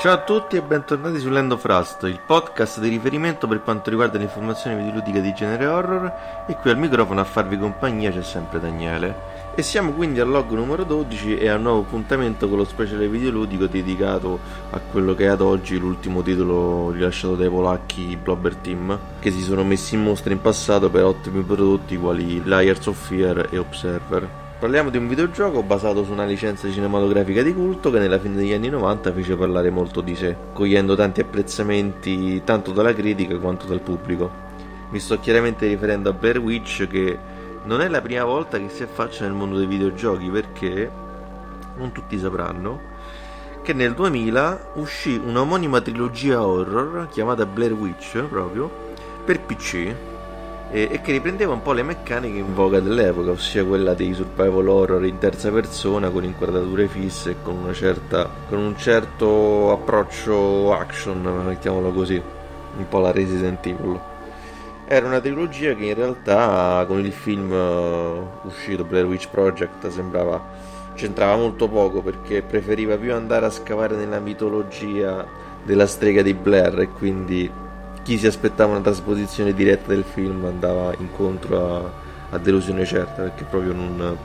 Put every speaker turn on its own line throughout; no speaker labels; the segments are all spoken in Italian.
Ciao a tutti e bentornati su Land of Rust, il podcast di riferimento per quanto riguarda le informazioni videoludiche di genere horror e qui al microfono a farvi compagnia c'è sempre Daniele. E siamo quindi al log numero 12 e al nuovo appuntamento con lo speciale videoludico dedicato a quello che è ad oggi l'ultimo titolo rilasciato dai polacchi Blobber Team, che si sono messi in mostra in passato per ottimi prodotti quali Liars of Fear e Observer. Parliamo di un videogioco basato su una licenza cinematografica di culto che nella fine degli anni 90 fece parlare molto di sé, cogliendo tanti apprezzamenti tanto dalla critica quanto dal pubblico. Mi sto chiaramente riferendo a Blair Witch che non è la prima volta che si affaccia nel mondo dei videogiochi perché non tutti sapranno che nel 2000 uscì un'omonima trilogia horror chiamata Blair Witch proprio per PC e, e, che riprendeva un po' le meccaniche in voga dell'epoca, ossia quella dei survival horror in terza persona con inquadrature fisse e con, certa, con un certo approccio action, mettiamolo così, un po' la Resident Evil. Era una trilogia che in realtà con il film uh, uscito Blair Witch Project sembrava c'entrava molto poco perché preferiva più andare a scavare nella mitologia della strega di Blair e quindi chi si aspettava una trasposizione diretta del film andava incontro a, a delusione certa perché proprio non,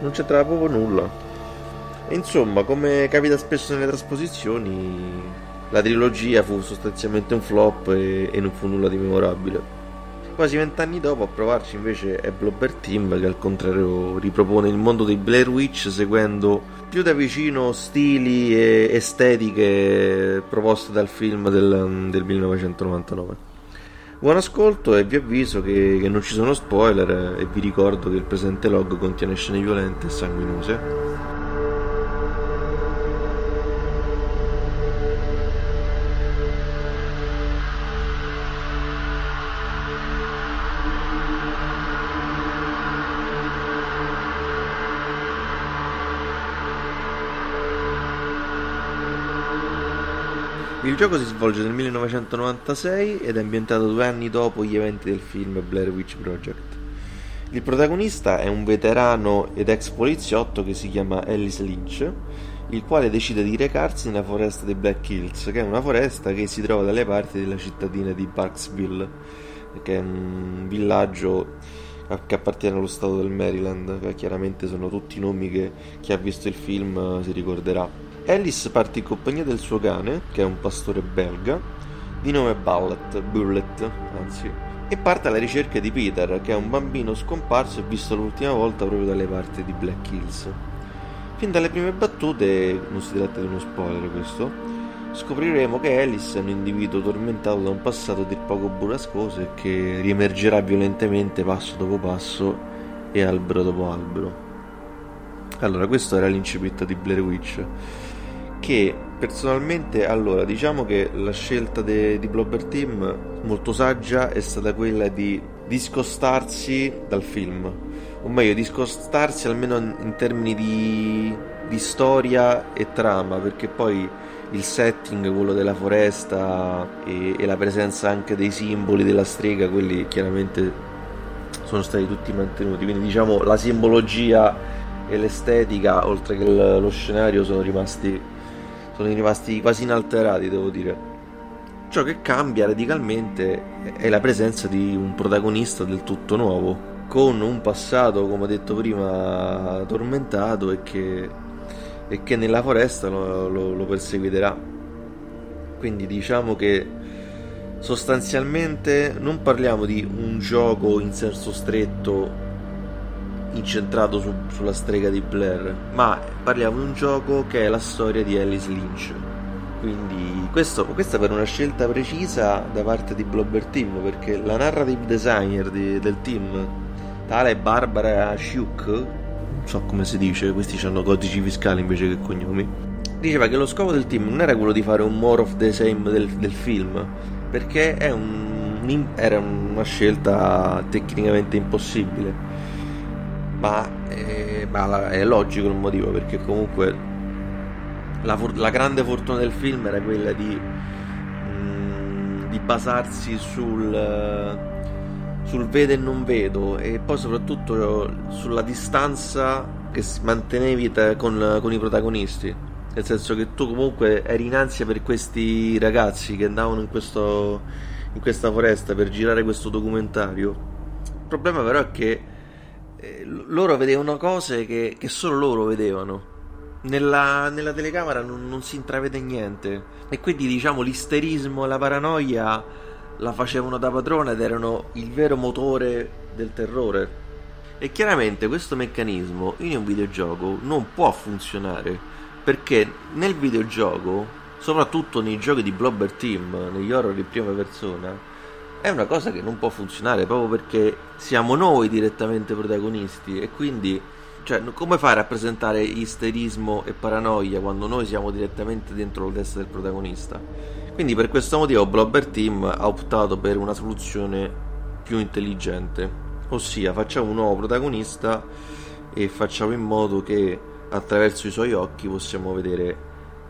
non c'entrava proprio nulla. E insomma, come capita spesso nelle trasposizioni, la trilogia fu sostanzialmente un flop e, e non fu nulla di memorabile. Quasi vent'anni dopo a provarci invece è Blobber Team che al contrario ripropone il mondo di Blair Witch seguendo più da vicino stili e estetiche proposte dal film del, del 1999. Buon ascolto e vi avviso che, che non ci sono spoiler e vi ricordo che il presente log contiene scene violente e sanguinose. Il gioco si svolge nel 1996 ed è ambientato due anni dopo gli eventi del film Blair Witch Project. Il protagonista è un veterano ed ex poliziotto che si chiama Ellis Lynch, il quale decide di recarsi nella foresta dei Black Hills, che è una foresta che si trova dalle parti della cittadina di Parksville, che è un villaggio che appartiene allo stato del Maryland, che chiaramente sono tutti nomi che chi ha visto il film si ricorderà. Alice parte in compagnia del suo cane, che è un pastore belga, di nome Bullet, Bullet, anzi, e parte alla ricerca di Peter, che è un bambino scomparso e visto l'ultima volta proprio dalle parti di Black Hills. Fin dalle prime battute, non si tratta di uno spoiler questo, scopriremo che Alice è un individuo tormentato da un passato dir poco burrascoso e che riemergerà violentemente passo dopo passo e albero dopo albero. Allora, questo era l'incipit di Blair Witch che personalmente allora diciamo che la scelta de, di Blobber Team molto saggia è stata quella di discostarsi dal film o meglio discostarsi almeno in, in termini di, di storia e trama perché poi il setting, quello della foresta e, e, la presenza anche dei simboli della strega, quelli chiaramente sono stati tutti mantenuti. Quindi diciamo la simbologia e l'estetica, oltre che lo scenario, sono rimasti sono rimasti quasi inalterati, devo dire. Ciò che cambia radicalmente è la presenza di un protagonista del tutto nuovo, con un passato, come ho detto prima, tormentato e che, e che nella foresta lo, lo, lo perseguiterà. Quindi diciamo che sostanzialmente non parliamo di un gioco in senso stretto incentrato su, sulla strega di Blair, ma parliamo di un gioco che è la storia di Alice Lynch. Quindi questo, questa per una scelta precisa da parte di Blobber Team, perché la narrative designer di, del team, tale Barbara Schuch, non so come si dice, questi hanno codici fiscali invece che cognomi, diceva che lo scopo del team non era quello di fare un more of the same del, del film, perché un, era una scelta tecnicamente impossibile ma, eh, ma è logico il motivo perché comunque la, la grande fortuna del film era quella di, mh, mm, di basarsi sul, sul vedo e non vedo e poi soprattutto sulla distanza che mantenevi te con, con i protagonisti nel senso che tu comunque eri in ansia per questi ragazzi che andavano in, questo, in questa foresta per girare questo documentario. Il problema però è che eh, loro vedevano cose che, che solo loro vedevano. Nella, nella telecamera non, non, si intravede niente e quindi diciamo l'isterismo e la paranoia la facevano da padrone ed erano il vero motore del terrore e chiaramente questo meccanismo in un videogioco non può funzionare perché nel videogioco, soprattutto nei giochi di Blobber Team, negli horror in prima persona, è una cosa che non può funzionare proprio perché siamo noi direttamente protagonisti e quindi cioè, come fai a rappresentare isterismo e paranoia quando noi siamo direttamente dentro la testa del protagonista? Quindi per questo motivo Blobber Team ha optato per una soluzione più intelligente, ossia facciamo un nuovo protagonista e facciamo in modo che attraverso i suoi occhi possiamo vedere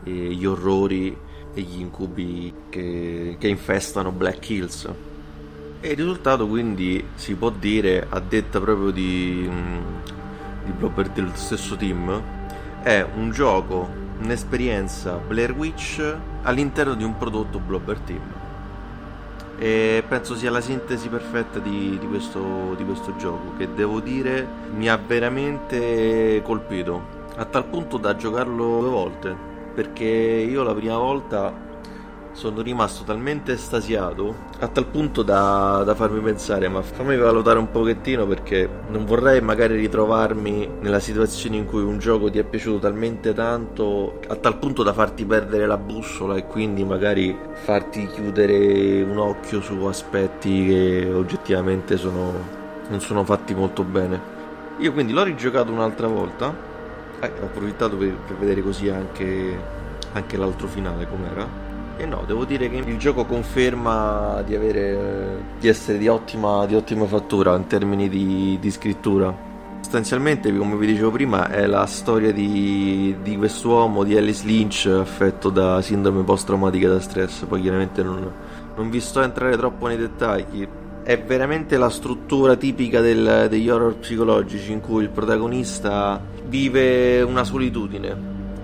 eh, gli orrori e gli incubi che, che infestano Black Hills. E il risultato quindi si può dire, a detta proprio di, mm, di Blobber del stesso team, è un gioco, un'esperienza Blair Witch all'interno di un prodotto Blobber Team. E penso sia la sintesi perfetta di, di, questo, di questo gioco, che devo dire mi ha veramente colpito a tal punto da giocarlo due volte perché io la prima volta sono rimasto talmente estasiato a tal punto da, da, farmi pensare ma fammi valutare un pochettino perché non vorrei magari ritrovarmi nella situazione in cui un gioco ti è piaciuto talmente tanto a tal punto da farti perdere la bussola e quindi magari farti chiudere un occhio su aspetti che oggettivamente sono, non sono fatti molto bene io quindi l'ho rigiocato un'altra volta eh, ho approfittato per, per vedere così anche, anche, l'altro finale com'era. E no, devo dire che il gioco conferma di, avere, di essere di ottima, di ottima, fattura in termini di, di, scrittura. Sostanzialmente, come vi dicevo prima, è la storia di, di quest'uomo, di Alice Lynch, affetto da sindrome post-traumatica da stress. Poi chiaramente non, non vi sto a entrare troppo nei dettagli, è veramente la struttura tipica del, degli horror psicologici in cui il protagonista vive una solitudine.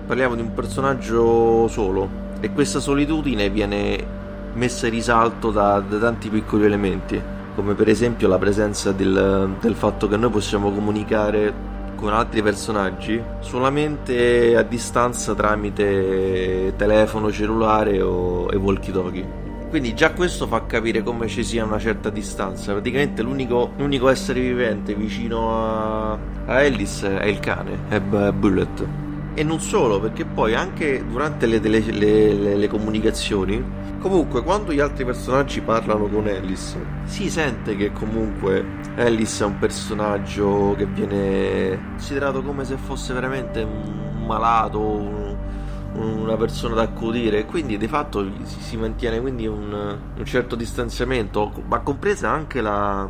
Parliamo di un personaggio solo e questa solitudine viene messa in risalto da, da tanti piccoli elementi, come per esempio la presenza del, del fatto che noi possiamo comunicare con altri personaggi solamente a distanza tramite telefono cellulare o, e walkie talkie quindi già questo fa capire come ci sia una certa distanza. Praticamente l'unico, l'unico essere vivente vicino a, a Alice è il cane, è Bullet. E non solo, perché poi anche durante le, le, le, le, comunicazioni, comunque quando gli altri personaggi parlano con Alice, si sente che comunque Alice è un personaggio che viene considerato come se fosse veramente un malato, un una persona da accudire. Quindi di fatto si, si mantiene quindi un, un, certo distanziamento ma compresa anche la,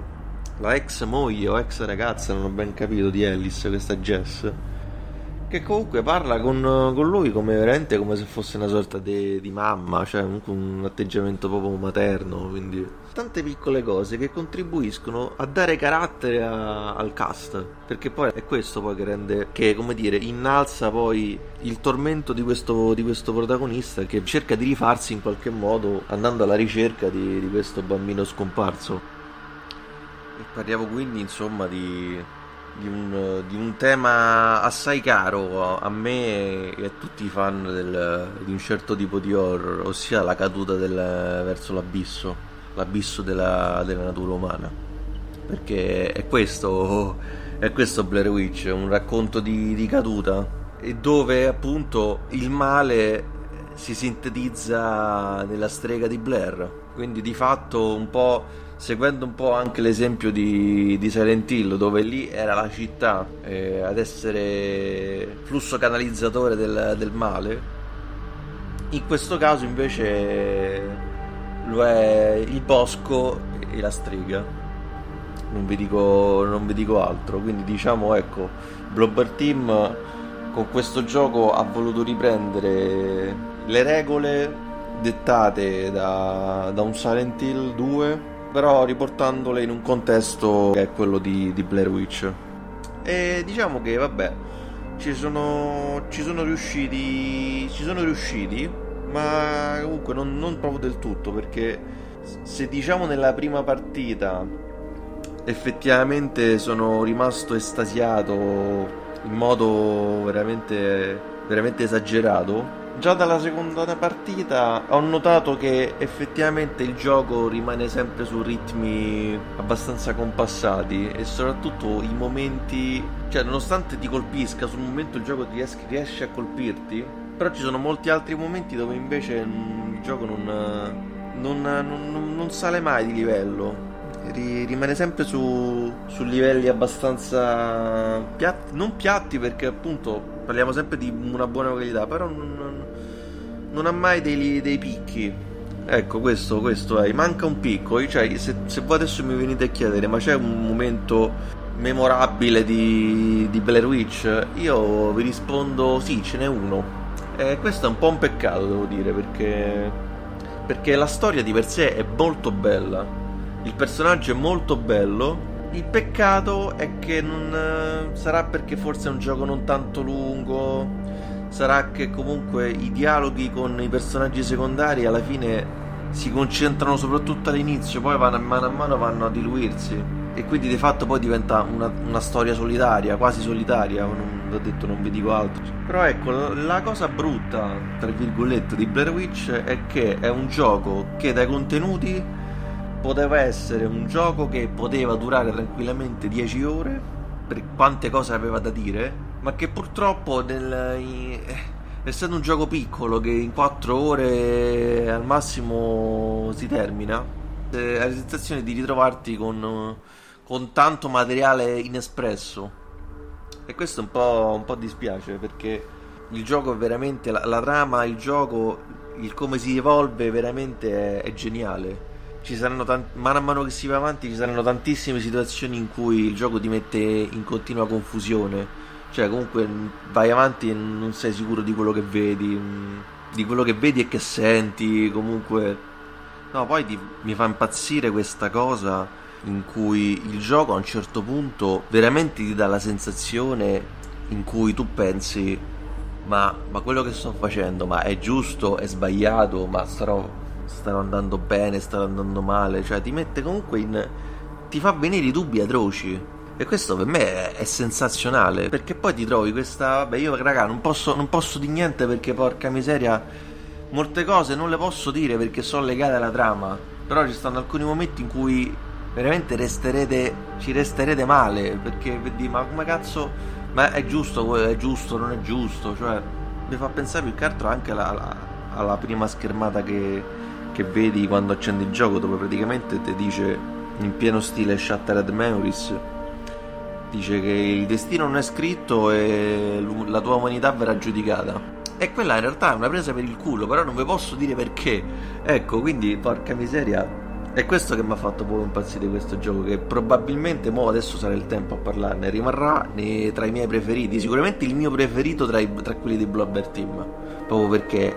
la ex moglie o ex ragazza non ho ben capito di Alice questa Jess che comunque parla con, con, lui come veramente come se fosse una sorta di, di mamma, cioè comunque un atteggiamento proprio materno, quindi tante piccole cose che contribuiscono a dare carattere a, al cast, perché poi è questo poi che rende, che come dire, innalza poi il tormento di questo, di questo protagonista che cerca di rifarsi in qualche modo andando alla ricerca di, di questo bambino scomparso. E parliamo quindi insomma di di un, di un, tema assai caro a me e a tutti i fan del, di un certo tipo di horror, ossia la caduta del, verso l'abisso, l'abisso della, della, natura umana. Perché è questo, è questo Blair Witch, un racconto di, di caduta, e dove appunto il male si sintetizza nella strega di Blair. Quindi di fatto un po' seguendo un po' anche l'esempio di, di Silent Hill, dove lì era la città eh, ad essere flusso canalizzatore del, del, male, in questo caso invece lo è il bosco e la strega. Non vi dico, non vi dico altro, quindi diciamo ecco, Blobber Team con questo gioco ha voluto riprendere le regole dettate da, da un Silent Hill 2 però riportandole in un contesto che è quello di, di Blair Witch. E diciamo che, vabbè, ci sono, ci sono riusciti, ci sono riusciti, ma comunque non, non proprio del tutto, perché se diciamo nella prima partita effettivamente sono rimasto estasiato in modo veramente, veramente esagerato già dalla seconda partita ho notato che effettivamente il gioco rimane sempre su ritmi abbastanza compassati e soprattutto i momenti, cioè nonostante ti colpisca sul momento il gioco riesce, riesce a colpirti, però ci sono molti altri momenti dove invece il gioco non, non, non, non sale mai di livello. Rimane sempre su, su livelli abbastanza piatti, non piatti perché appunto parliamo sempre di una buona qualità, però non, non ha mai dei, dei, picchi. Ecco, questo, questo è. Manca un picco. Cioè, se, se, voi adesso mi venite a chiedere, ma c'è un momento memorabile di, di Blair Witch? Io vi rispondo sì, ce n'è uno. E questo è un po' un peccato, devo dire, perché, perché la storia di per sé è molto bella. Il personaggio è molto bello il peccato è che non eh, sarà perché forse è un gioco non tanto lungo, sarà che comunque i dialoghi con i personaggi secondari alla fine si concentrano soprattutto all'inizio, poi vanno, mano a mano vanno a diluirsi e quindi di fatto poi diventa una, una storia solitaria, quasi solitaria, non ho detto non vi dico altro. Però ecco, la cosa brutta, tra virgolette, di Blair Witch è che è un gioco che dai contenuti poteva essere un gioco che poteva durare tranquillamente 10 ore per quante cose aveva da dire, ma che purtroppo nel, in, essendo un gioco piccolo che in 4 ore al massimo si termina, eh, hai la sensazione di ritrovarti con, con tanto materiale inespresso. E questo un po', un po' dispiace perché il gioco è veramente la, la trama, il gioco, il come si evolve veramente è, è geniale ci saranno tant- mano a mano che si va avanti ci saranno tantissime situazioni in cui il gioco ti mette in continua confusione cioè comunque vai avanti e non sei sicuro di quello che vedi di quello che vedi e che senti comunque no poi ti, mi fa impazzire questa cosa in cui il gioco a un certo punto veramente ti dà la sensazione in cui tu pensi ma, ma quello che sto facendo ma è giusto, è sbagliato ma starò stanno andando bene, stanno andando male, cioè ti mette comunque in... ti fa venire i dubbi atroci. E questo per me è, sensazionale, perché poi ti trovi questa... Vabbè, io raga non posso, non posso di niente perché porca miseria, molte cose non le posso dire perché sono legate alla trama, però ci stanno alcuni momenti in cui veramente resterete, ci resterete male, perché vedi, ma come cazzo, ma è giusto, è giusto, non è giusto, cioè mi fa pensare più che altro anche alla, alla, alla prima schermata che che vedi quando accendi il gioco dove praticamente ti dice in pieno stile Shattered Memories dice che il destino non è scritto e la tua umanità verrà giudicata. E quella in realtà è una presa per il culo però non vi posso dire perché. Ecco quindi porca miseria è questo che mi ha fatto proprio impazzire questo gioco che probabilmente mo adesso sarà il tempo a parlarne rimarrà tra i miei preferiti sicuramente il mio preferito tra, i, tra quelli di Blobber Team proprio perché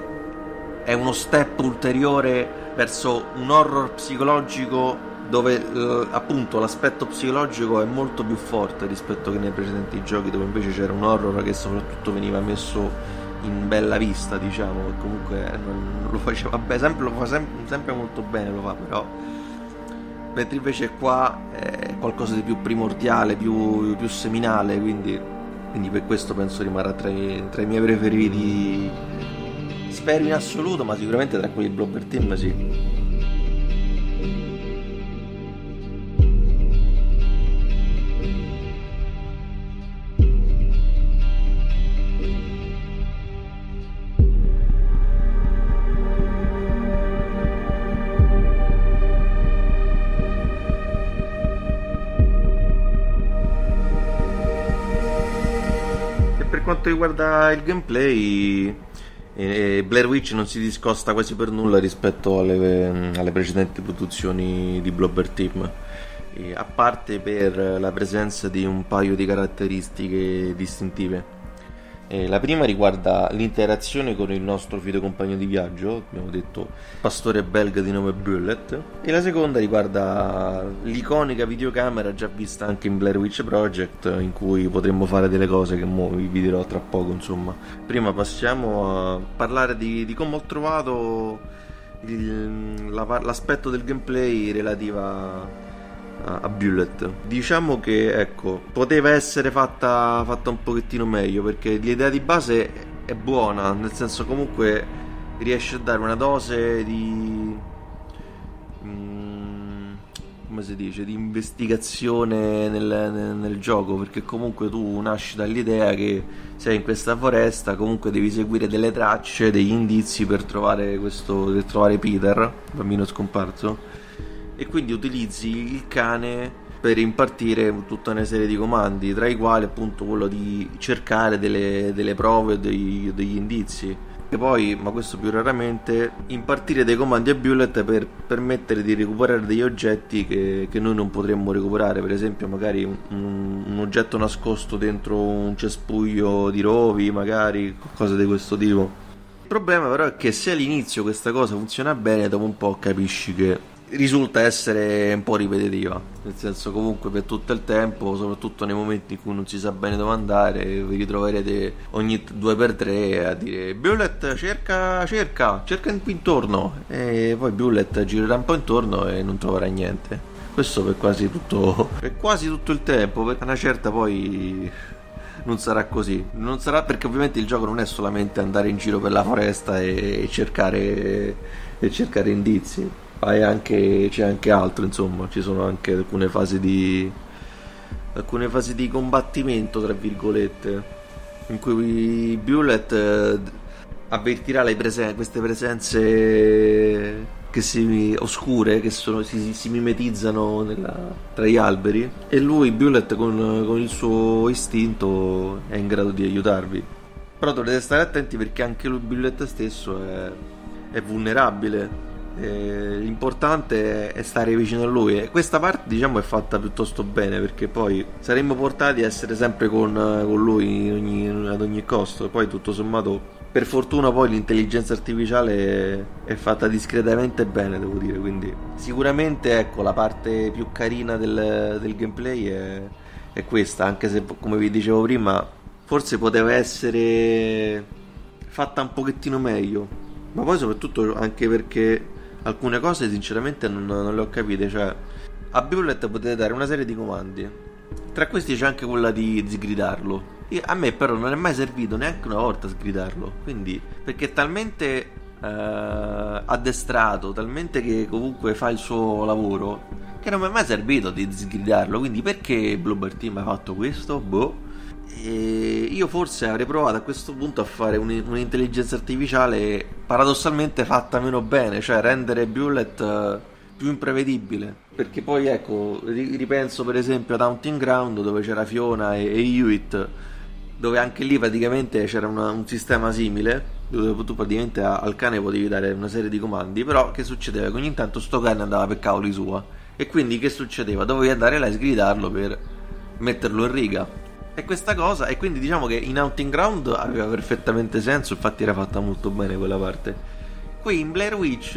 è uno step ulteriore verso un horror psicologico dove eh, appunto l'aspetto psicologico è molto più forte rispetto che nei precedenti giochi dove invece c'era un horror che soprattutto veniva messo in bella vista diciamo e comunque non, lo faceva bene sempre, lo fa sempre, sempre molto bene lo fa però mentre invece qua è qualcosa di più primordiale più, più seminale quindi, quindi per questo penso rimarrà tra i, tra i miei preferiti spero in assoluto, ma sicuramente tra quelli Blobber Team sì. Riguarda il gameplay e Blair Witch non si discosta quasi per nulla rispetto alle, alle precedenti produzioni di Blobber Team, e a parte per la presenza di un paio di caratteristiche distintive. Eh, la prima riguarda l'interazione con il nostro videocompagno di viaggio, abbiamo detto pastore belga di nome Bullet, e la seconda riguarda l'iconica videocamera già vista anche in Blair Witch Project, in cui potremmo fare delle cose che mo vi dirò tra poco, insomma. Prima passiamo a parlare di, di come ho trovato il, la, l'aspetto del gameplay relativa a Bullet. Diciamo che ecco, poteva essere fatta, fatta un pochettino meglio perché l'idea di base è buona, nel senso comunque riesce a dare una dose di mm, come si dice di investigazione nel, nel, nel, gioco perché comunque tu nasci dall'idea che sei in questa foresta comunque devi seguire delle tracce degli indizi per trovare questo per trovare Peter bambino scomparso e quindi utilizzi il cane per impartire tutta una serie di comandi, tra i quali appunto quello di cercare delle, delle prove, dei, degli indizi. E poi, ma questo più raramente, impartire dei comandi a Bullet per permettere di recuperare degli oggetti che, che noi non potremmo recuperare, per esempio magari un, un, oggetto nascosto dentro un cespuglio di rovi, magari cose di questo tipo. Il problema però è che se all'inizio questa cosa funziona bene, dopo un po' capisci che risulta essere un po' ripetitiva, nel senso comunque per tutto il tempo, soprattutto nei momenti in cui non si sa bene dove andare, vi ritroverete ogni due per tre a dire Bullet cerca, cerca, cerca qui intorno e poi Bullet girerà un po' intorno e non troverà niente. Questo per quasi tutto, per quasi tutto il tempo, perché una certa poi non sarà così. Non sarà perché ovviamente il gioco non è solamente andare in giro per la foresta e cercare, e cercare indizi anche, c'è anche altro, insomma, ci sono anche alcune fasi di alcune fasi di combattimento, tra virgolette, in cui Bullet eh, avvertirà presen- queste presenze che si oscure, che sono, si, si, mimetizzano nella, tra gli alberi e lui, Bullet, con, con il suo istinto è in grado di aiutarvi. Però dovrete stare attenti perché anche lui, Bullet stesso, è, è vulnerabile eh, l'importante è stare vicino a lui. E questa parte diciamo è fatta piuttosto bene perché poi saremmo portati a essere sempre con, con lui ogni, ad ogni costo. Poi tutto sommato per fortuna poi l'intelligenza artificiale è fatta discretamente bene devo dire. Quindi sicuramente ecco la parte più carina del, del gameplay è, è questa. Anche se come vi dicevo prima forse poteva essere fatta un pochettino meglio. Ma poi soprattutto anche perché alcune cose sinceramente non, non le ho capite. Cioè, a Bullet potete dare una serie di comandi. Tra questi c'è anche quella di sgridarlo. a me però non è mai servito neanche una volta sgridarlo. Quindi, perché è talmente eh, addestrato, talmente che comunque fa il suo lavoro, che non mi è mai servito di sgridarlo. Quindi perché Bluebird Team ha fatto questo? Boh. E io forse avrei provato a questo punto a fare un'intelligenza artificiale paradossalmente fatta meno bene, cioè rendere Bullet eh, più imprevedibile. Perché poi ecco, ripenso per esempio a Hunting Ground dove c'era Fiona e, e Hewitt, dove anche lì praticamente c'era una, un sistema simile, dove tu praticamente al cane potevi dare una serie di comandi, però che succedeva? Che ogni tanto sto cane andava per cavoli sua. E quindi che succedeva? Dovevi andare là e sgridarlo per metterlo in riga e questa cosa, e quindi diciamo che in Hunting Ground aveva perfettamente senso, infatti era fatta molto bene quella parte. Qui in Blair Witch,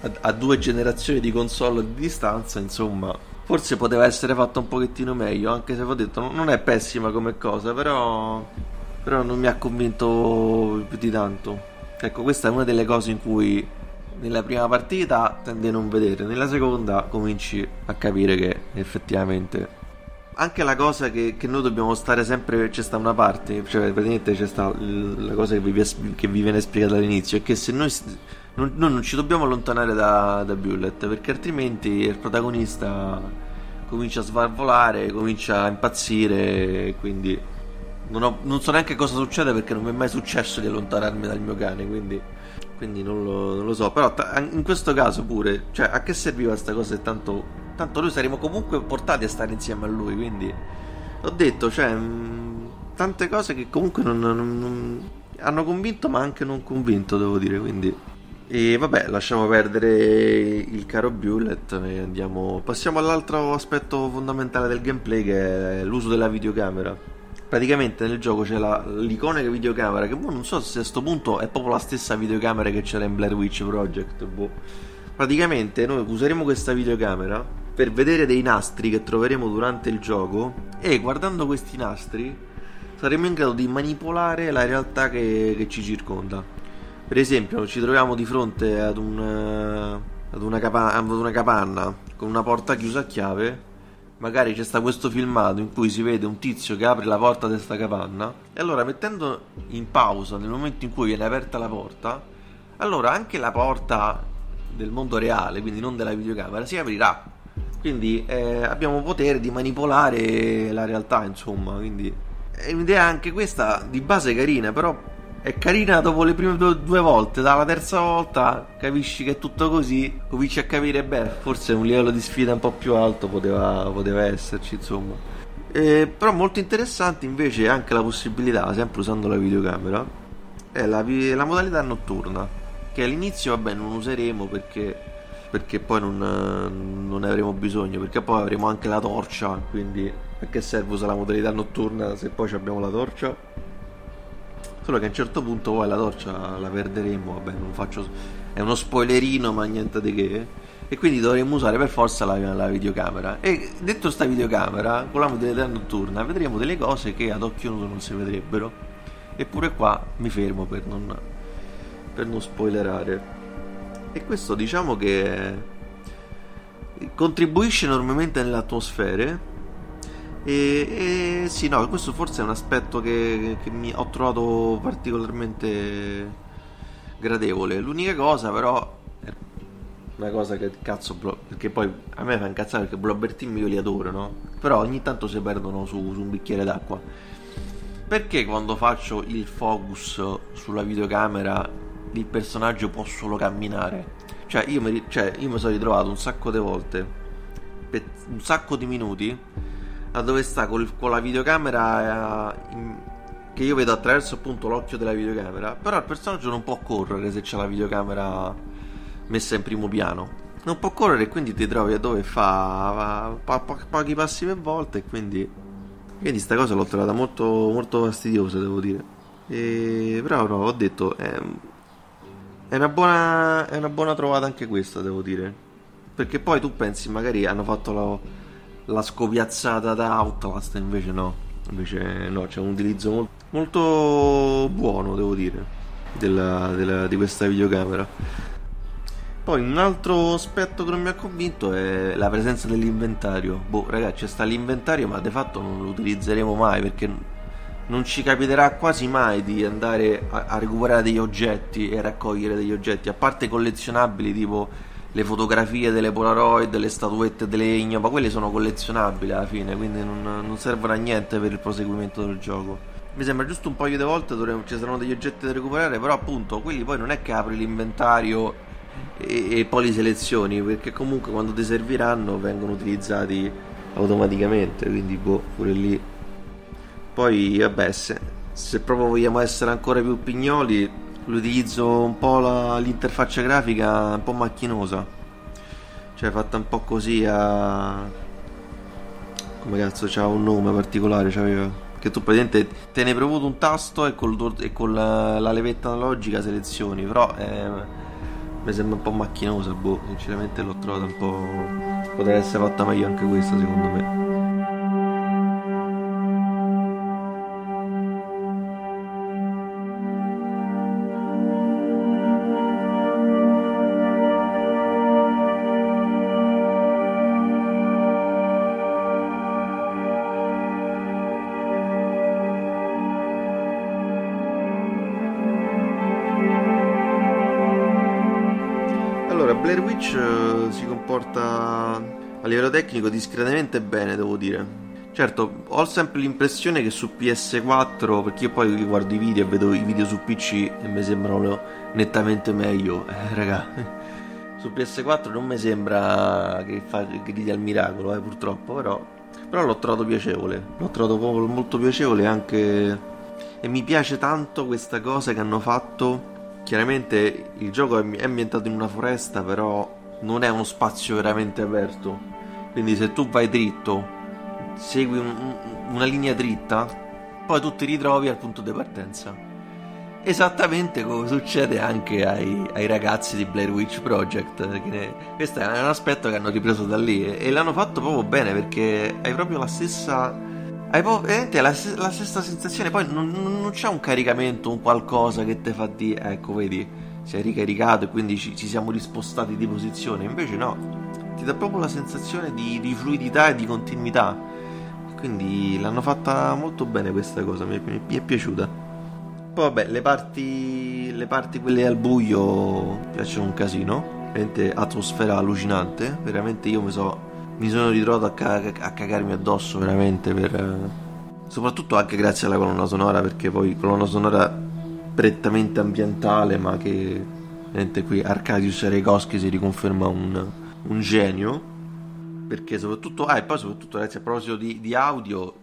a, a due generazioni di console di distanza, insomma, forse poteva essere fatta un pochettino meglio, anche se ho detto non è pessima come cosa, però, però non mi ha convinto più di tanto. Ecco, questa è una delle cose in cui nella prima partita tende a non vedere, nella seconda cominci a capire che effettivamente anche la cosa che, che, noi dobbiamo stare sempre, c'è sta una parte, cioè praticamente c'è sta la cosa che vi, che vi viene spiegata all'inizio, è che se noi, non, noi non ci dobbiamo allontanare da, da Bullet, perché altrimenti il protagonista comincia a svalvolare, comincia a impazzire, quindi non, ho, non, so neanche cosa succede perché non mi è mai successo di allontanarmi dal mio cane, quindi, quindi non, lo, non, lo, so, però t- in questo caso pure, cioè a che serviva questa cosa tanto tanto noi saremo comunque portati a stare insieme a lui, quindi ho detto, cioè, mh, mm, tante cose che comunque non, non, non, hanno convinto ma anche non convinto, devo dire, quindi... E vabbè, lasciamo perdere il caro Bullet e andiamo... Passiamo all'altro aspetto fondamentale del gameplay che è l'uso della videocamera. Praticamente nel gioco c'è la, l'iconica videocamera che boh, non so se a questo punto è proprio la stessa videocamera che c'era in Blair Witch Project boh. praticamente noi useremo questa videocamera per vedere dei nastri che troveremo durante il gioco e guardando questi nastri saremo in grado di manipolare la realtà che, che ci circonda per esempio ci troviamo di fronte ad, un, ad, una capa- ad una capanna con una porta chiusa a chiave magari c'è sta questo filmato in cui si vede un tizio che apre la porta di questa capanna e allora mettendo in pausa nel momento in cui viene aperta la porta allora anche la porta del mondo reale quindi non della videocamera si aprirà. Quindi eh, abbiamo potere di manipolare la realtà insomma quindi è un'idea anche questa di base carina però è carina dopo le prime due, due, volte, dalla terza volta capisci che è tutto così, cominci a capire, beh, forse un livello di sfida un po' più alto poteva, poteva esserci, insomma. Eh, però molto interessante invece anche la possibilità, sempre usando la videocamera, è la, la modalità notturna, che all'inizio, vabbè, non useremo perché, perché poi non, non ne avremo bisogno, perché poi avremo anche la torcia, quindi a che serve usare la modalità notturna se poi abbiamo la torcia? Solo che a un certo punto poi la torcia la perderemo, vabbè, non faccio... È uno spoilerino, ma niente di che. E quindi dovremmo usare per forza la, la videocamera. E dentro sta videocamera, con la modalità notturna, vedremo delle cose che ad occhio nudo non si vedrebbero. Eppure qua mi fermo per non, per non spoilerare. E questo diciamo che contribuisce enormemente nelle atmosfere e, e, sì, no, questo forse è un aspetto che, che mi ho trovato particolarmente gradevole. L'unica cosa, però, una cosa che cazzo, perché poi a me fa incazzare perché Blobber Team io li adoro, no? Però ogni tanto si perdono su, su un bicchiere d'acqua. Perché quando faccio il focus sulla videocamera il personaggio può solo camminare? Cioè, io mi, cioè, io mi sono ritrovato un sacco di volte, per un sacco di minuti da dove sta col, con la videocamera eh, in, che io vedo attraverso appunto l'occhio della videocamera. Però il personaggio non può correre se c'è la videocamera messa in primo piano. Non può correre e quindi ti trovi a dove fa pa, pa, pochi passi per volta e quindi quindi sta cosa l'ho trovata molto, molto fastidiosa devo dire. E, però no ho detto è, è, una buona, è una buona trovata anche questa devo dire. Perché poi tu pensi magari hanno fatto la la scopiazzata da Outlast invece no. Invece no c'è un utilizzo molto, molto buono devo dire della, della, di questa videocamera. Poi un altro aspetto che non mi ha convinto è la presenza dell'inventario. Boh ragazzi sta l'inventario ma di fatto non lo utilizzeremo mai perché non ci capiterà quasi mai di andare a, a recuperare degli oggetti e raccogliere degli oggetti a parte collezionabili tipo le fotografie delle Polaroid, le statuette di legno, ma quelle sono collezionabili alla fine, quindi non, non, servono a niente per il proseguimento del gioco. Mi sembra giusto un paio di volte dovremo, ci saranno degli oggetti da recuperare, però appunto quelli poi non è che apri l'inventario e, e poi li selezioni, perché comunque quando ti serviranno vengono utilizzati automaticamente, quindi boh, pure lì. Poi vabbè, se, se proprio vogliamo essere ancora più pignoli, l'utilizzo un po' la, l'interfaccia grafica un po' macchinosa. Cioè fatta un po' così a come cazzo c'ha un nome particolare c'aveva che tu praticamente te ne premuto un tasto e, col, e con la, la, levetta analogica selezioni però eh, mi sembra un po' macchinosa boh sinceramente l'ho trovata un po' potrebbe essere fatta meglio anche questa secondo me Blair Witch eh, si comporta a livello tecnico discretamente bene, devo dire. Certo, ho sempre l'impressione che su PS4, perché io poi guardo i video e vedo i video su PC e mi sembrano nettamente meglio. Eh, raga, su PS4 non mi sembra che, fa, gridi al miracolo, eh, purtroppo, però, però l'ho trovato piacevole. L'ho trovato molto piacevole anche... E mi piace tanto questa cosa che hanno fatto Chiaramente il gioco è ambientato in una foresta, però non è uno spazio veramente aperto. Quindi se tu vai dritto, segui un, una linea dritta, poi tu ti ritrovi al punto di partenza. Esattamente come succede anche ai, ai ragazzi di Blair Witch Project. Ne, questo è un aspetto che hanno ripreso da lì e, e l'hanno fatto proprio bene perché hai proprio la stessa hai veramente la, la, stessa sensazione. Poi non, non, c'è un caricamento, un qualcosa che ti fa di ecco, vedi, si è ricaricato e quindi ci, ci, siamo rispostati di posizione. Invece no, ti dà proprio la sensazione di, di fluidità e di continuità. Quindi l'hanno fatta molto bene questa cosa, mi, mi, mi è piaciuta. Poi vabbè, le parti, le parti quelle al buio piacciono un casino. Veramente atmosfera allucinante. Veramente io mi, so, mi sono ritrovato a, ca- a, cagarmi addosso veramente per... Soprattutto anche grazie alla colonna sonora, perché poi colonna sonora prettamente ambientale, ma che veramente qui Arcadius Rekowski si riconferma un, un genio. Perché soprattutto, ah, e poi soprattutto ragazzi, a proposito di, di audio,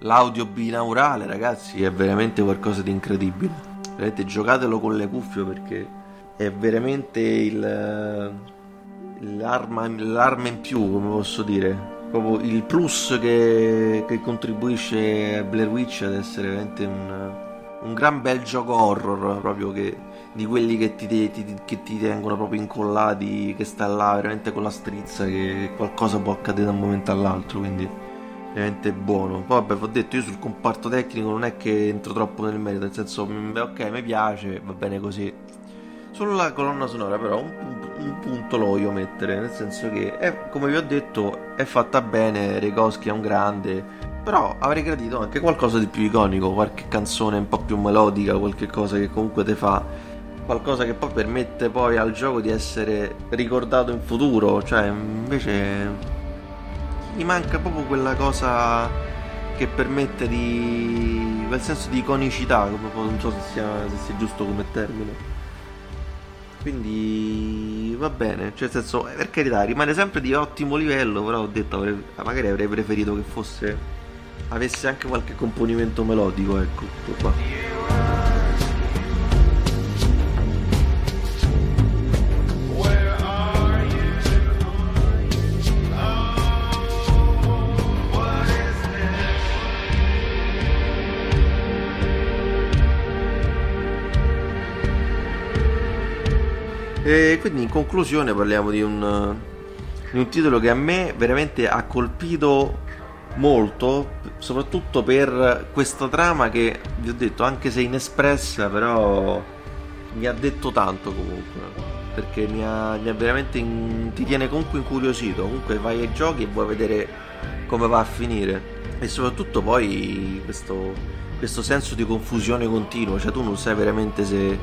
l'audio binaurale, ragazzi, è veramente qualcosa di incredibile. Veramente giocatelo con le cuffie perché è veramente il, l'arma, l'arma in più, come posso dire. Proprio il plus che, che contribuisce a Blair Witch ad essere veramente un, un gran bel gioco horror, proprio che, di quelli che ti, ti, che ti tengono proprio incollati, che sta là veramente con la strizza, che qualcosa può accadere da un momento all'altro, quindi veramente buono. Poi vabbè, vi ho detto, io sul comparto tecnico non è che entro troppo nel merito, nel senso, mm, ok, mi piace, va bene così. Sulla colonna sonora però un, un, punto lo voglio mettere, nel senso che, è, come vi ho detto, è fatta bene, Rekowski è un grande, però avrei gradito anche qualcosa di più iconico, qualche canzone un po' più melodica, qualche cosa che comunque ti fa qualcosa che poi permette poi al gioco di essere ricordato in futuro, cioè invece mi manca proprio quella cosa che permette di quel senso di iconicità non so se sia, se sia giusto come termine quindi va bene cioè nel senso per carità rimane sempre di ottimo livello però ho detto magari avrei preferito che fosse avesse anche qualche componimento melodico ecco tutto qua quindi in conclusione parliamo di un, di un titolo che a me veramente ha colpito molto, soprattutto per questa trama che vi ho detto, anche se inespressa, però mi ha detto tanto comunque. Perché mi ha, mi ha veramente in, ti tiene comunque incuriosito. Comunque vai ai giochi e vuoi vedere come va a finire. E soprattutto poi questo, questo senso di confusione continua, cioè tu non sai veramente se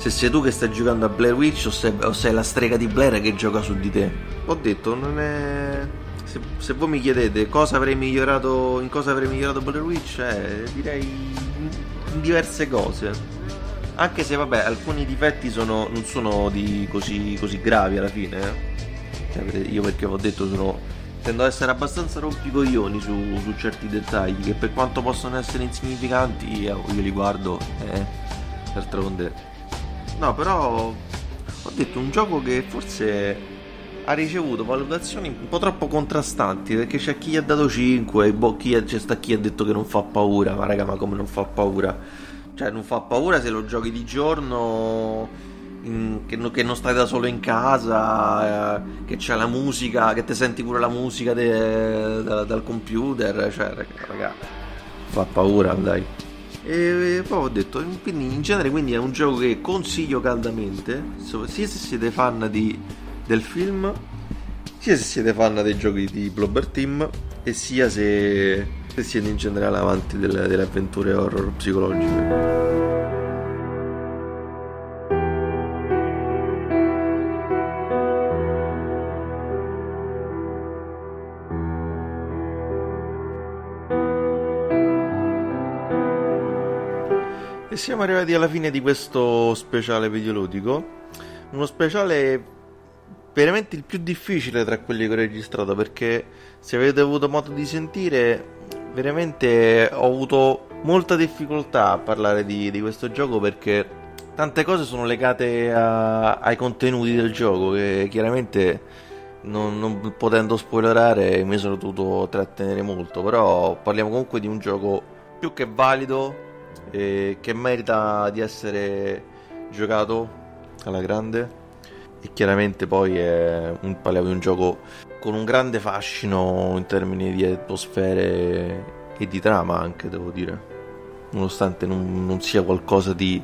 se sei tu che stai giocando a Blair Witch o sei, o sei la strega di Blair che gioca su di te. Ho detto, non è... Se, se, voi mi chiedete cosa avrei migliorato, in cosa avrei migliorato Blair Witch, eh, direi in diverse cose. Anche se, vabbè, alcuni difetti sono, non sono di così, così gravi alla fine. Eh. Cioè, io perché ho detto sono tendo ad essere abbastanza rompicoglioni su, su, certi dettagli che per quanto possono essere insignificanti io, io li guardo eh, d'altronde No, però ho detto un gioco che forse ha ricevuto valutazioni un po' troppo contrastanti perché c'è chi ha dato 5 boh, chi c'è sta chi ha detto che non fa paura ma raga ma come non fa paura? Cioè non fa paura se lo giochi di giorno in, che, che, non stai da solo in casa eh, che c'è la musica che ti senti pure la musica de, da, dal computer cioè raga fa paura dai e poi ho detto, quindi in genere quindi è un gioco che consiglio caldamente, sia se siete fan di, del film, sia se siete fan dei giochi di Blobber Team, e sia se, se siete in generale avanti delle, delle avventure horror psicologiche. E siamo arrivati alla fine di questo speciale videoludico. Uno speciale veramente il più difficile tra quelli che ho registrato perché se avete avuto modo di sentire veramente ho avuto molta difficoltà a parlare di, di questo gioco perché tante cose sono legate a, ai contenuti del gioco che chiaramente non, non potendo spoilerare mi sono dovuto trattenere molto però parliamo comunque di un gioco più che valido e che merita di essere giocato alla grande? E chiaramente poi è un, parliamo di un gioco con un grande fascino in termini di atmosfere e di trama anche devo dire. Nonostante non, non sia qualcosa di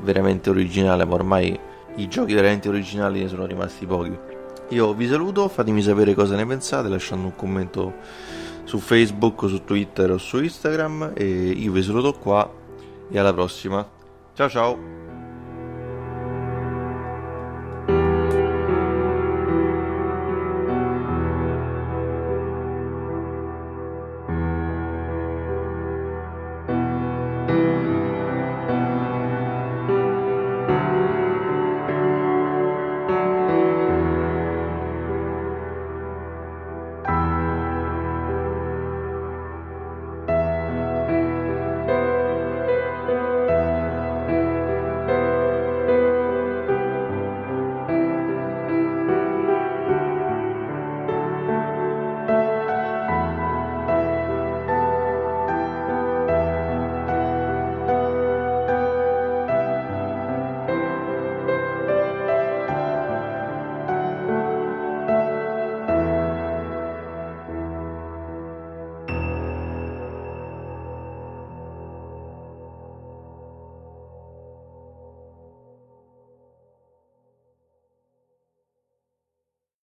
veramente originale ma ormai i giochi veramente originali ne sono rimasti pochi. Io vi saluto fatemi sapere cosa ne pensate lasciando un commento su Facebook, su Twitter o su Instagram e io vi saluto qua e alla prossima. Ciao ciao